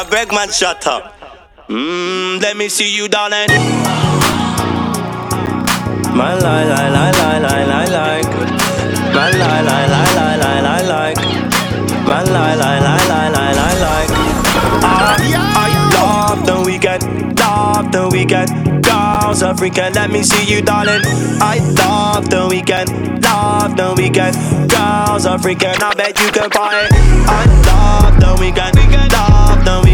I beg man, shut up. Mmm, let me see you, darling. My lie, lie, lie, lie, lie, lie, like. My lie, lie, lie, lie, lie, lie, like. My lie, lie, lie, lie, lie, lie, like. I, I love the weekend, love the weekend. Girls are freaking, let me see you, darling. I love the weekend, love the weekend. Girls are freaking, I bet you can buy it. I love the weekend,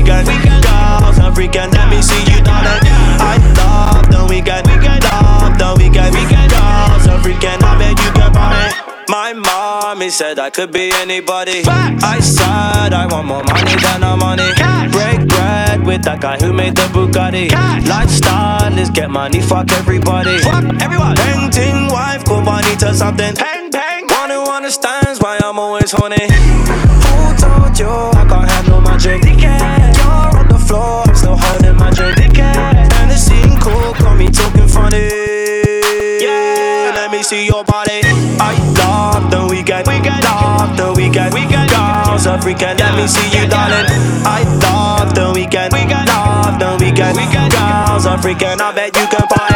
weekend. Girls are freaking, let me see you, darling. I love the weekend, love the weekend. Girls are freaking, I bet you can buy it. My mommy said I could be anybody. I said I want more money than I'm money. Break bread with that guy who made the Bugatti. Lifestyle is get money, fuck everybody. Fuck everyone. Painting wife, go money to something. Bang bang. One who understands why I'm always horny. Who told you Freaking, let me see you, darling. I love the weekend, love the weekend. Girls are freaking, I bet you can buy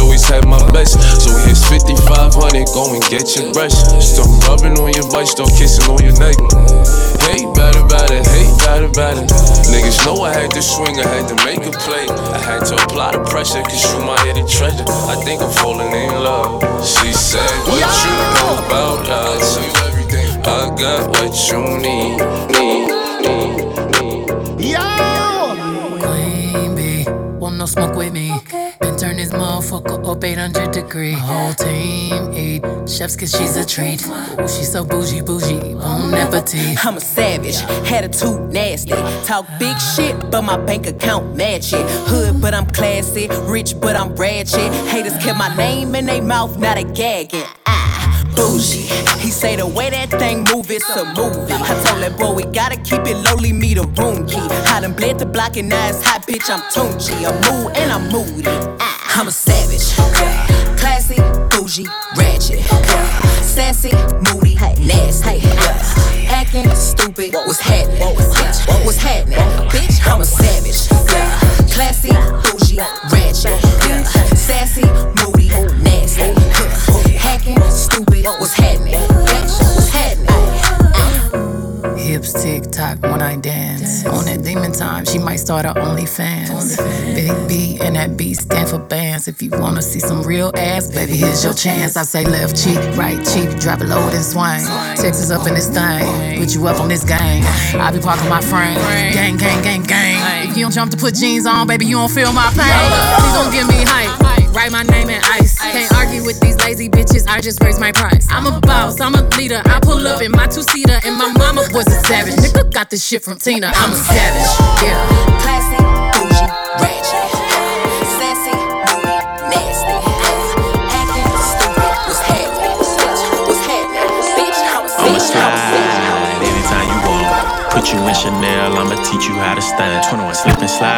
always had my best. So here's 5500, go and get your brush. Start rubbing on your butt, start kissing on your neck. Hate bad about it, hate bad about it. Niggas know I had to swing, I had to make a play. I had to apply the pressure, cause you my hidden treasure. I think I'm falling in love. She said, What you know about us? I got what you need, need, need, need. Yo! Queen bee, want no smoke with me. Been motherfucker up 800 degree. My whole team eat chefs cause she's a treat. Ooh, she's so bougie, bougie, bon appetit. I'm a savage, attitude nasty. Talk big shit, but my bank account match it. Hood, but I'm classy. Rich, but I'm ratchet. Haters kept my name in their mouth, not a gagging. Ah, bougie. He say the way that thing move, it's a movie. I told that boy we gotta keep it lowly, me the room key. I done bled the block and now it's hot, bitch. I'm Tunchi. I'm mood and I'm moody. I'm a savage. Classy, bougie, ratchet. Sassy, moody, nasty. Acting stupid, what's happening? Might start her OnlyFans. Big B and that B stand for bands. If you wanna see some real ass, baby, here's your chance. I say left cheek, right cheek, drop it low and swing. Texas up in this thing, put you up on this gang. I be parking my frame, gang, gang, gang, gang. If you don't jump to put jeans on, baby, you don't feel my pain. Please don't give me hype. Write my name in ice. Can't argue with these lazy bitches, I just raise my price. I'm a boss, I'm a leader. I pull up in my two seater, and my mama was a savage. Nigga got this shit from Tina, I'm a savage. Yeah. Classy, bougie, ratchet. Sassy, moody, nasty. Acting stupid, what's happening? What's happening? Bitch, I'm a slide anytime you want. Put you in Chanel, I'ma teach you how to stand. 21, slip and slide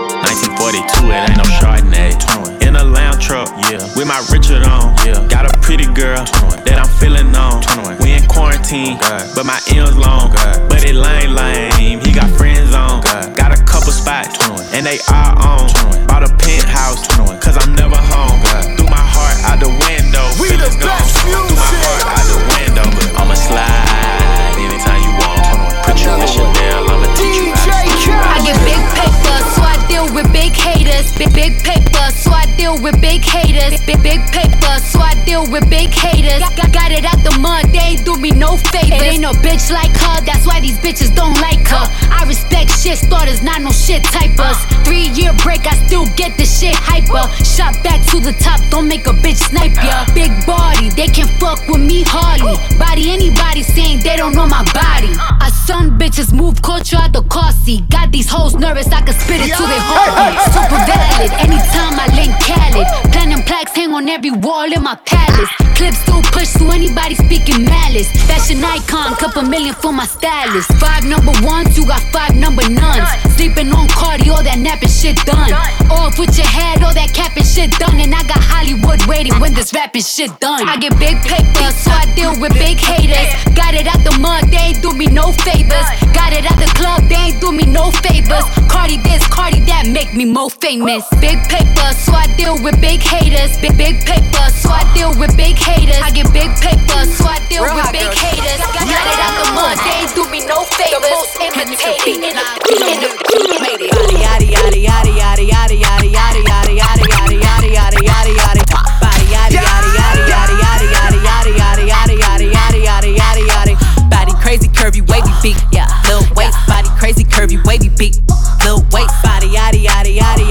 1942, it ain't no Chardonnay. In a lounge truck, yeah. With my Richard on, yeah. Got a pretty girl that I'm feeling on. We in quarantine, but my M's long. But it lame, lame. He got friends on. Got a couple spots, and they are on. Bought a penthouse, cause I'm never home. Threw my heart out the window. We the best music. Threw my heart out the window, but I'ma slide anytime you want. Put you in Chanel, I'ma teach you how to teach you how I get big with big haters. Big big paper, so I deal with big haters. Big big paper, so I deal with big haters. Got, got it out the mud, they ain't do me no favors. It ain't no bitch like her, that's why these bitches don't like her. I respect shit starters, not no shit typers. Three year break, I still get the shit hyper. Shot back to the top, don't make a bitch snipe ya. Big body, they can fuck with me hardly. Body anybody saying they don't know my body. I son bitches move culture out the car seat. Got these hoes nervous, I can spit it to their heartbeat. Super valid, anytime I link Khaled. Platinum plaques hang on every wall in my palace. Clips still push to anybody speaking malice. Fashion icon, couple million for my stylist. Five number ones, you got five number nuns. Sleeping on Cardi, all that napping shit done. Off with your head, all that capping shit done. And I got Hollywood waiting when this rapping shit done. I get big paper, so I deal with big haters. Got it out the mud, they ain't do me no favors. Got it out the club, they ain't do me no favors. Cardi this, Cardi that, make me more famous. Big paper, so I deal with big haters. Big big paper, so I deal with big haters. I get big paper, so I deal with big haters. Got it out the mud, they ain't do me no favors. Imitating and I made it. Yaddy, yaddy, yaddy, yaddy, yaddy, yaddy, yaddy, yaddy, yaddy, yaddy, yaddy, yaddy, yaddy, yaddy, Body yaddy, yaddy, yaddy, yaddy, yaddy, yaddy, yaddy, yaddy, yaddy, yaddy, yaddy, yaddy, yaddy, yaddy. Body crazy, curvy, wavy, big, yeah. Little waist, body crazy, curvy, big little weight body, yaddy yaddy yaddy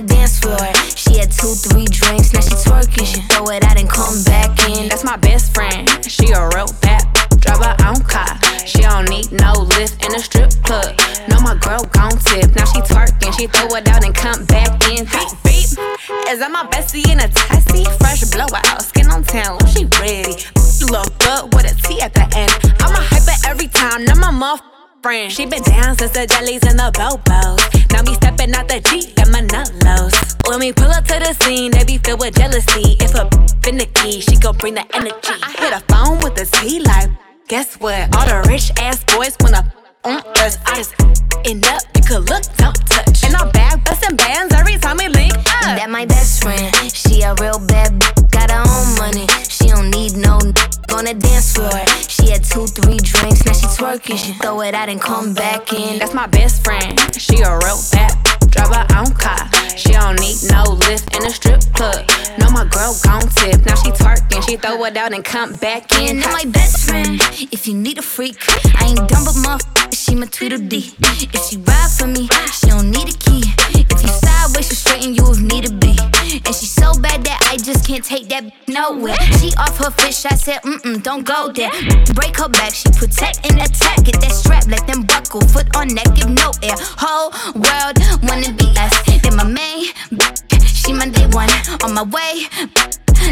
the dance floor. She had two, three drinks, now she twerking. She throw it out and come back in. That's my best friend, she a real bad drive her own car. She don't need no lift in a strip club. No, my girl gon' tip. Now she twerking, she throw it out and come back in. Beep, beep. Is that my bestie in a taxi? Fresh blowout, skin on town, she ready. Look good with a T at the end. I'm a hyper every time, now my muff friend. She been down since the jellies and the bobos. Now me stepping out the Jeep and my nut lows. When we pull up to the scene, they be filled with jealousy. If a finicky, she gon' bring the energy. I hit a phone with a Z like. Guess what? All the rich ass boys wanna on us. I just end up, you could look, don't touch. And I'm back busting bands every time we link up. That my best friend, she a real bad, b- got her own money. She don't need no on the dance floor. She had two, three drinks, now she twerking. She throw it out and come back in. That's my best friend, she a real bad, drive her own car. She don't need no lift in a strip club. No, my girl gon' tip. Now she twerking, she throw it out and come back in. Now my best friend, if you need a freak, I ain't dumb but muff. She my Tweedledee. If she ride for me, she don't need a key. If you sideways, she straighten you if need to be. And she so bad that I just can't take that nowhere. She off her fish, I said, mm mm, don't go there. Break her back, she protect and attack. Get that strap, let them buckle. Foot on neck, give no air. Whole world wanna be us. Then my main, she my day one. On my way,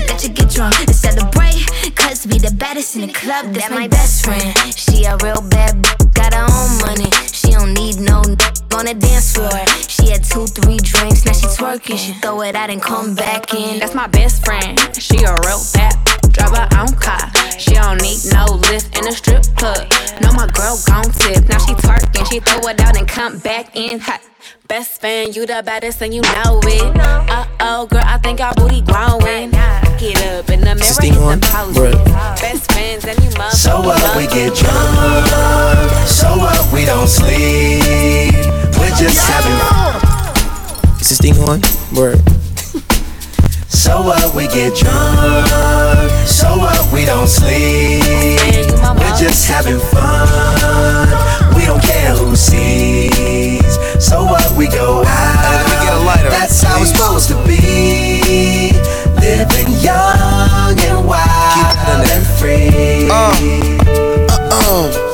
let you get drunk and celebrate. Cause we the baddest in the club. That's my best friend. She a real bad, b- got her own money. She don't need no n- on the dance floor. She had two, three drinks, now she twerking. She throw it out and come back in. That's my best friend. She a real bad, b- drive her own car. She don't need no lift in a strip club. No, my girl gon' tip. Now she twerking, she throw it out and come back in hot. Best friend, you the baddest and you know it. Uh oh, girl, I think our booty growing. Get up in the mirror, hit some poses. Best friends and you must. So what? We get drunk. So what? We don't sleep. We're just having fun. Is this thing on? Word. So what? We get drunk. So what? We don't sleep. We're just having fun. We don't care who sees. So what? We go out. That's how it's supposed to be. Living young and wild and free. Uh, uh, uh.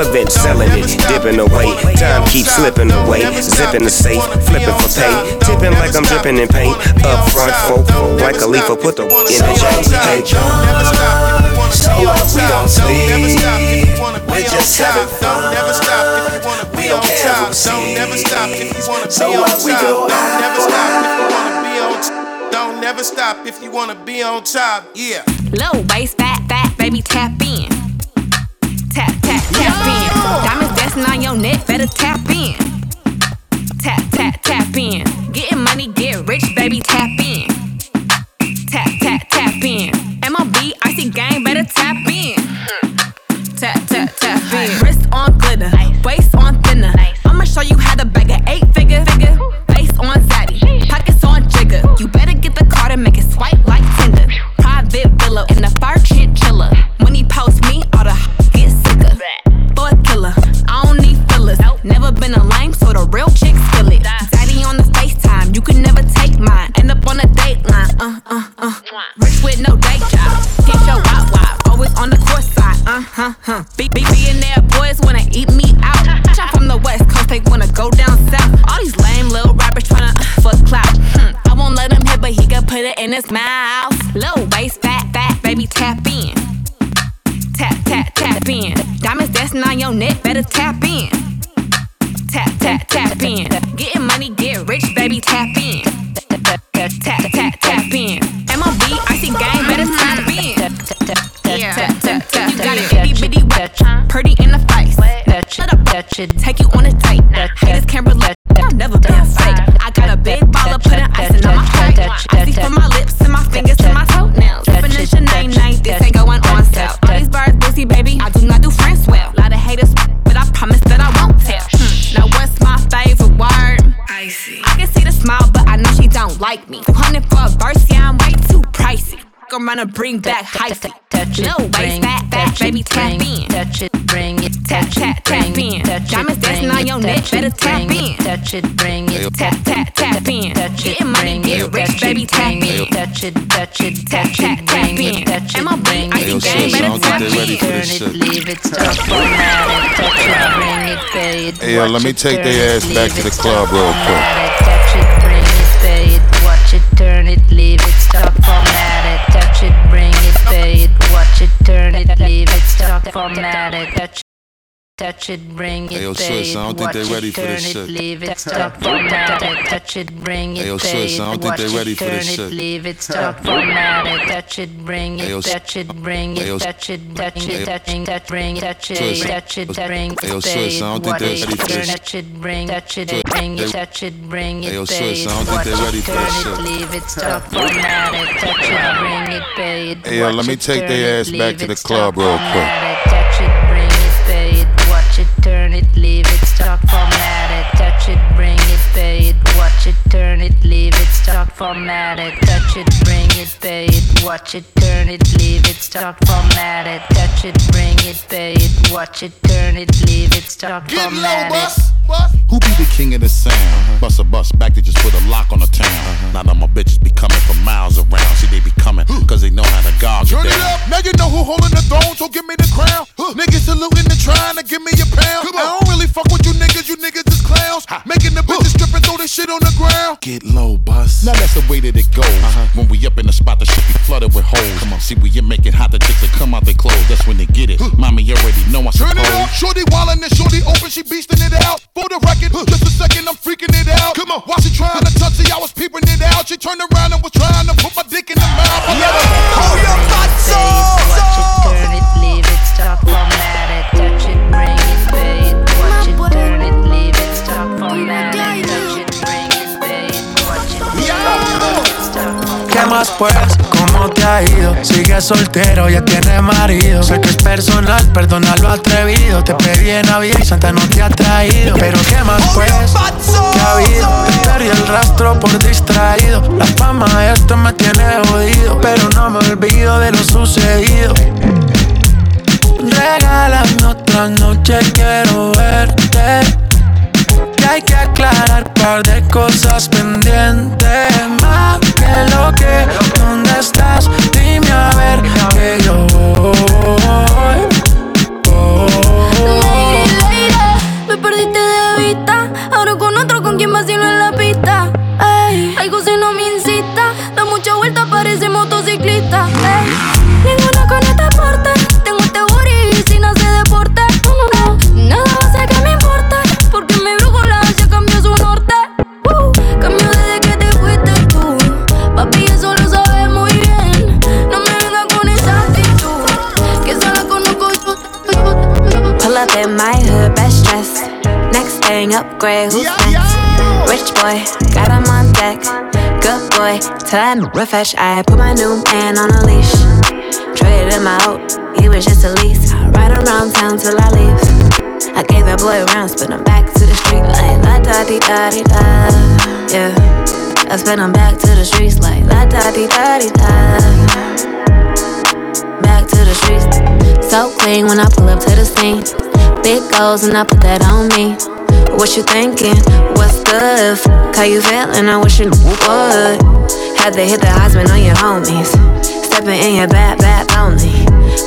Irrelevant, selling it, dipping away. Time keeps slipping away. Zipping the safe, flipping for pay. Tipping like I'm dripping in paint. Up front, folk, like a leaf, put the in the chain. Hey, So what? We don't sleep. We're just having fun. Never stop if you wanna We be don't on care top. who Don't never sees. stop if you wanna So be on what? We top. go Don't never out. stop if you wanna be on top. Don't never stop if you wanna be on top. Yeah. Low waist, fat, fat, baby, tap in. Tap, in. Diamonds dancing on your neck, better tap in. Tap, tap, tap in. Getting money, in. Diamonds dancing on your neck, better tap in. Tap, tap, tap in. Getting money, get rich, baby, tap in. Tap, tap, tap, in. MOB, icy gang, better tap in. Yeah, tap, tap, tap. You got a itty bitty wet, pretty in the face. Shut up, take you on a pricey. I'm gonna bring back hyphy. Touch it, no waist, fat, fat, baby, tap in. Touch it, bring it, tap, tap, tap in. Diamonds dancing on your neck, better tap in. Touch it, bring it, tap, tap, tap in. Getting money, get rich, baby, tap in. Touch it, touch it, tap, tap, tap in. Touch it, MLB, icy gang, better tap in. Turn it, leave it, stop, format it. Touch it, bring it, pay it. Hey, yo, let me take their ass back to the club real quick. It, stop, format it. Touch Touch it, bring it, Hey, yo, pay sis, I don't think they it, ready for turn this it, shit. leave it, stop, format it. Touch it, bring Hey, yo, it, pay sis, it, I don't think they it, ready for this shit. leave it, stop, format it. Touch it, bring Hey, yo, it, s- touch it, bring Hey, it, yo, s- touch it, touch Hey, it, yo- touch bring it, touch it, touch it, bring yo, it, sis, pay I it, don't think they it, ready for turn this. touch it, bring, touch it, bring it, touch it, bring Hey, yo, it, sis, pay I it, don't think they it, ready for this turn it, shit. leave it, stop, format it. Touch it, bring it, pay it, Hey, yo, let me take their ass back to the club real quick. It, leave it, stop, format it. Touch it, bring it, pay it, watch it, turn it, leave it, stop, format it. Touch it, bring it, pay it, watch it, turn it, leave it, stop, format it. Touch it, bring it, pay it, watch it, turn it, leave it, stop, Get low, format it. bus, bus. Who be the king of the sound? Uh-huh. Bust a bus back to just put a lock on the town. Uh-huh. Now that my bitches be coming from miles around. See, they be coming, cause they know how to gog Turn it down. up. Now you know who holding the throne, so give me the crown. Niggas saluting and trying to give me a pound. I don't really fuck with you niggas, you niggas is clowns. Making the bitches strip and throw this shit on the ground. Get low, bus. Now that's the way that it goes. Uh-huh. When we up in the spot, the shit be flooded with holes. Come on, see, we you make it hot, the chicks that come out they clothes. That's when they get it. Mommy, you already know I Turn it up. Shorty wildin' and shorty open, she beastin' it out. For the record, just a second, I'm freaking it out. Come on. While she trying to touch it, I was peeping it out. She turned around and was trying to put my dick in the mouth. I let her oh, Sigues soltero, ya tienes marido. Sé que es personal, perdona lo atrevido. Te pedí en Navidad y Santa no te ha traído. Pero ¿qué más pues? ¿Qué ha habido? Te perdí el rastro por distraído. La fama de esto me tiene jodido. Pero no me olvido de lo sucedido. Regálame otra noche, quiero verte. Hay que aclarar par de cosas pendientes Más que lo que, ¿dónde estás? Dime a ver que yo voy. Me perdiste de vista. Ahora con otro, con quien vacilo en la pista. Ey, algo si no me boy, time refresh. I put my new man on a leash. Traded him out, he was just a lease. I ride around town till I leave. I gave that boy a round, him back to the street like la da di da di da. Yeah, I spin him back to the streets like la da di da di da. Back to the streets. So clean when I pull up to the scene. Big goals and I put that on me. What you thinking? What's good? How you feeling? I wish you would. Had to hit the husband on your homies. Stepping in your bad, bad lonely.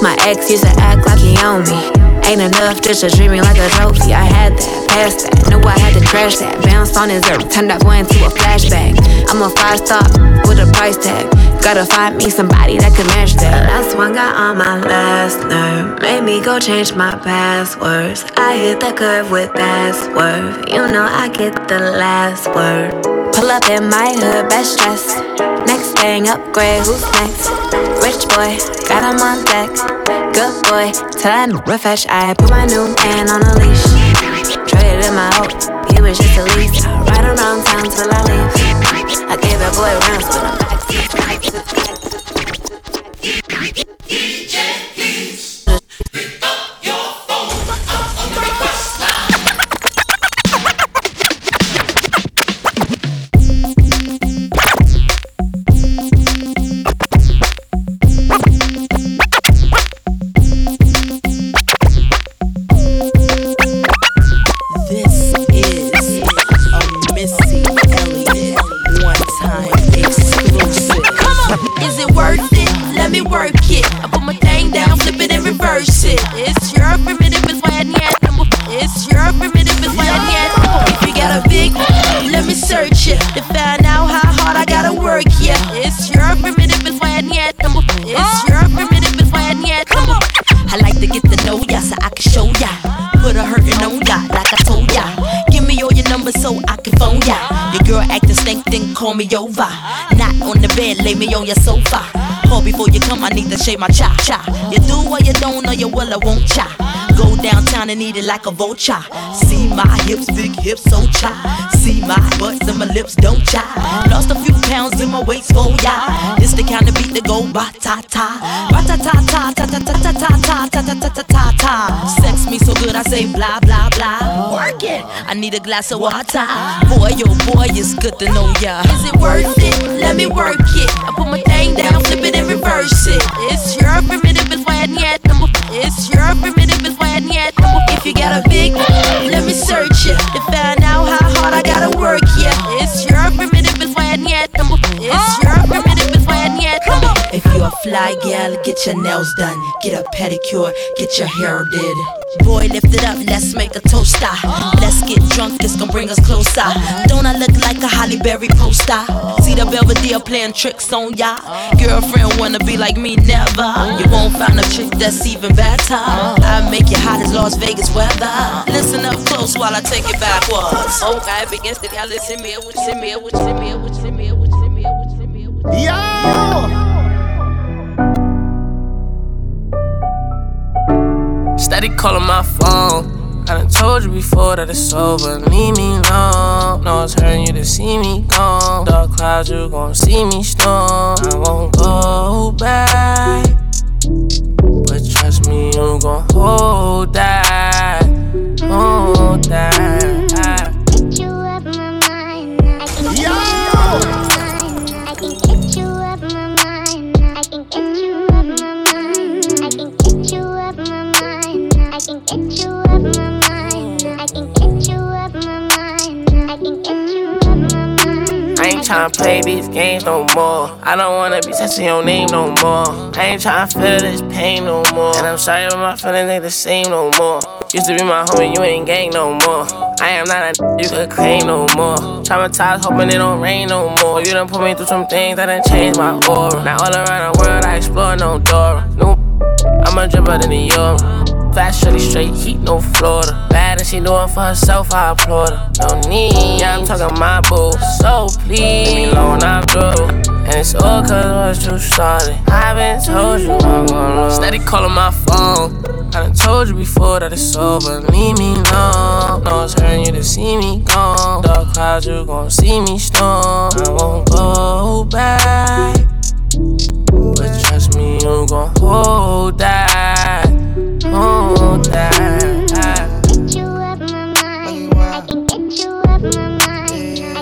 My ex used to act like he owned me. Ain't enough just to treat me like a trophy. I had that, passed that, knew I had to trash that. Bounced on his earth, turned that boy into a flashback. I'm a five star with a price tag. Gotta find me somebody that can match that. Last one got on my last nerve. Made me go change my passwords. I hit the curve with that password. You know I get the last word. Pull up in my hood, best dress. Next thing, upgrade, who's next? Rich boy, got him on deck. Good boy, I refresh. I put my new man on a leash. Traded my hope, he was just a lease. Ride around town till I leave. put a hurtin' on ya, like I told ya. Give me all your numbers so I can phone ya. Your girl actin' stank, then call me over. Not on the bed, lay me on your sofa. Call before you come, I need to shave my cha cha. You do what you don't, or you will, I won't cha. Go downtown and eat it like a vulture. See my hips, big hips, so cha. See my butts and my lips, don't cha. Lost a few pounds in my waist, oh yeah. This the kind of beat that go ba ta ta, ba ta ta ta ta ta ta ta ta ta ta ta ta ta ta ta. Sex me so good, I say blah blah blah. Work it. I need a glass of water. Boy, oh boy, it's good to know ya. Is it worth it? Let me work it. I put my thing down, flip it and reverse it. It's your primitive, it's why I need It's your primitive, it's why I need If you got a big, let me search it to find out how hard I gotta work. Yeah, it's your primitive, it's why I need It's your primitive, it's why I need If you a fly gal, get your nails done, get a pedicure, get your hair did. Boy, lift it up, let's make a toaster. Let's get drunk, it's gonna bring us closer. Don't I look like a Halle Berry poster? See the Belvedere playing tricks on ya. Girlfriend wanna be like me, never. You won't find a chick that's even better. I make you hot as Las Vegas weather. Listen up close while I take it backwards. Okay, begins to y'all listen me, what you me, what you me, what you me, what you me, what you me, what you me. Yo! Steady calling my phone. I done told you before that it's over. Leave me alone. No, it's hurting you to see me gone. Dark clouds, you gon' see me storm. I won't go back. But trust me, you gon' hold that. Hold that. Play these games no more. I don't wanna be touching your name no more. I ain't tryna feel this pain no more. And I'm sorry, but my feelings ain't the same no more. Used to be my homie, you ain't gang no more. I am not a you could claim no more. Traumatized, hoping it don't rain no more. You done put me through some things that done changed my aura. Now all around the world, I explore no door. Nope, I'm a dripper than the Euro. Fast, shorty, straight heat, no Florida. Bad and she doing for herself, I applaud her. No need, yeah, I'm talking my boo. So please, leave me alone, I'm through. And it's all cause what you started. I've been told you I'm gonna lose. Steady calling my phone. I done told you before that it's over. Leave me alone. No, it's hurting you to see me gone. Dark clouds, you gon' see me storm. I won't go back. But trust me, you gon' hold that my mind. I can get you out my mind. I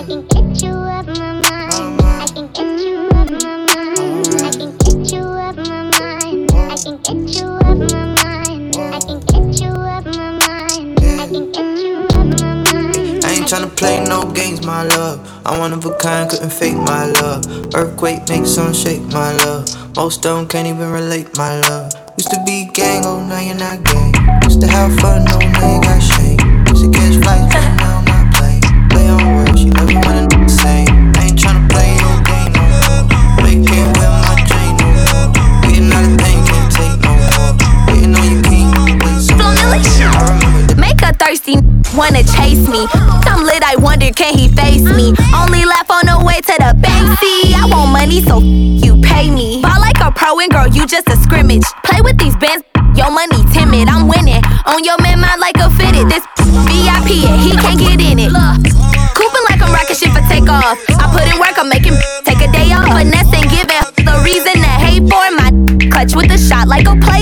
can get you out my mind. I can get you out my mind. I can get you out my mind. I can get you out my mind. I can get you out my mind. I can get you out my mind. ain't tryna play no games, my love. I'm one of a kind, couldn't fake my love. Earthquake makes some shake, my love. Most them can't even relate, my love. Used to be gang, oh now you're not gang. To have fun, no you got shame. To catch flights, but now I'm not playing. Play on words, you never wanna do the same. I ain't tryna play your game no more. Make it my chain no more. Getting out of thing, can't take no more. Waiting on king, wait some more. Make a thirsty wanna chase me. I'm lit, I wonder can he face me? Only laugh on the way to the bank. See, I want money, so you pay me. Ball like a pro and girl, you just a scrimmage. On your man mind like a fitted. This VIP, and he can't get in it. Cooping like I'm rocking shit for takeoff. I put in work, I'm making take a day off. Finesse and giving the reason to hate for my clutch with a shot like a playoff.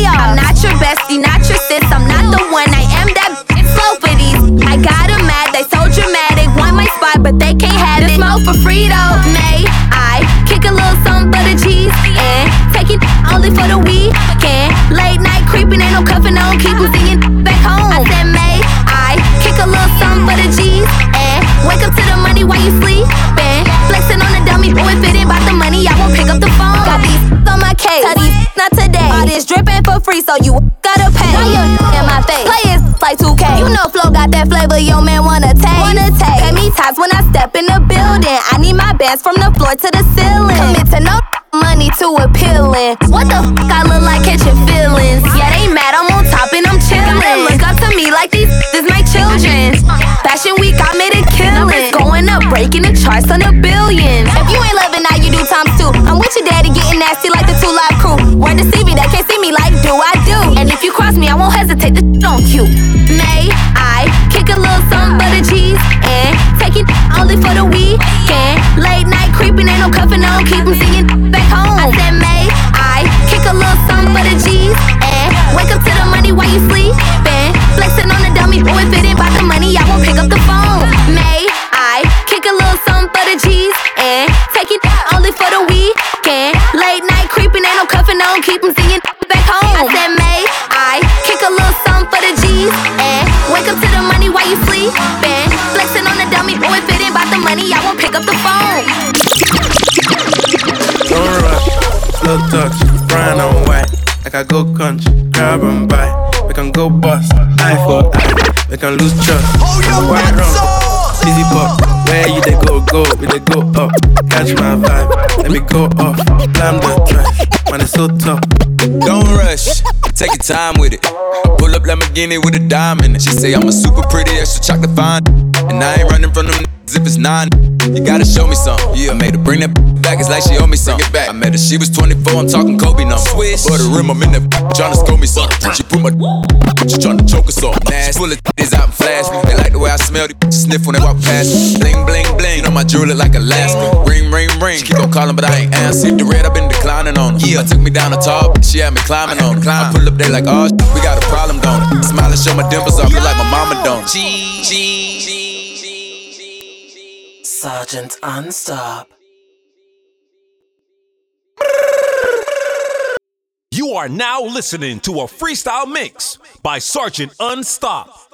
Singing back home. I said May I kick a little something for the cheese and wake up to the money while you sleeping. Flexing on the dummy, boy, if it ain't about the money, I won't pick up the phone. Got these on my case, tell these not today. All this dripping for free, so you gotta pay. Why you in my face? Players like 2K. You know Flo got that flavor, yo man wanna taste. Wanna taste. Pay me ties when I step in the building. I need my bands from the floor to the ceiling. Commit to no money to appealing. What the breaking the charts on a billion. If you ain't loving now, you do times two. I'm with your daddy getting nasty like the two live crew. Word to me, they can't see me like do I do. And if you cross me, I won't hesitate to on cue. May I kick a little something for the cheese and take it only for the weekend. Late night creeping, ain't no cuffing on. Keep 'em singing cuffing on. Keep 'em singing back home. I said May I kick a little something for the G's and wake up to the money while you sleeping. Flexing on the dummy, boy, if it ain't about the money, I won't pick up the phone. Don't rush, slow touch, brown and white. Like I go country, grab and buy. We can go bust, eye for eye. We can lose trust. White rum, easy pop. Where you they go, go, we they go up. Catch my vibe, let me go off. Climb the track, man, it's so tough. Don't rush, take your time with it. Pull up Lamborghini with a it. She say I'm a super pretty, extra chocolate fine. And I ain't running from them if it's nine. You gotta show me something. Yeah, I made her bring that back, it's like she owe me something. Get back. I met her, she was 24, I'm talking Kobe number. Swish. But the rim, I'm in that tryna score me something. She put my she tryna choke us off. Nasty. Pull the titties out and flash me. They like the way I smell, they sniff when they walk past me. Bling, bling, bling. You know my jewelry like Alaska. Ring, ring, ring. She keep on calling, but I ain't answer. The red, i been declining on her. Yeah, took me down the top, she had me climbing on her. I pull up there like, oh, we got a problem, don't it? Smile and show my dimples off, look like my mama don't. G, G, Sergeant Unstop. You are now listening to a freestyle mix by Sergeant Unstop.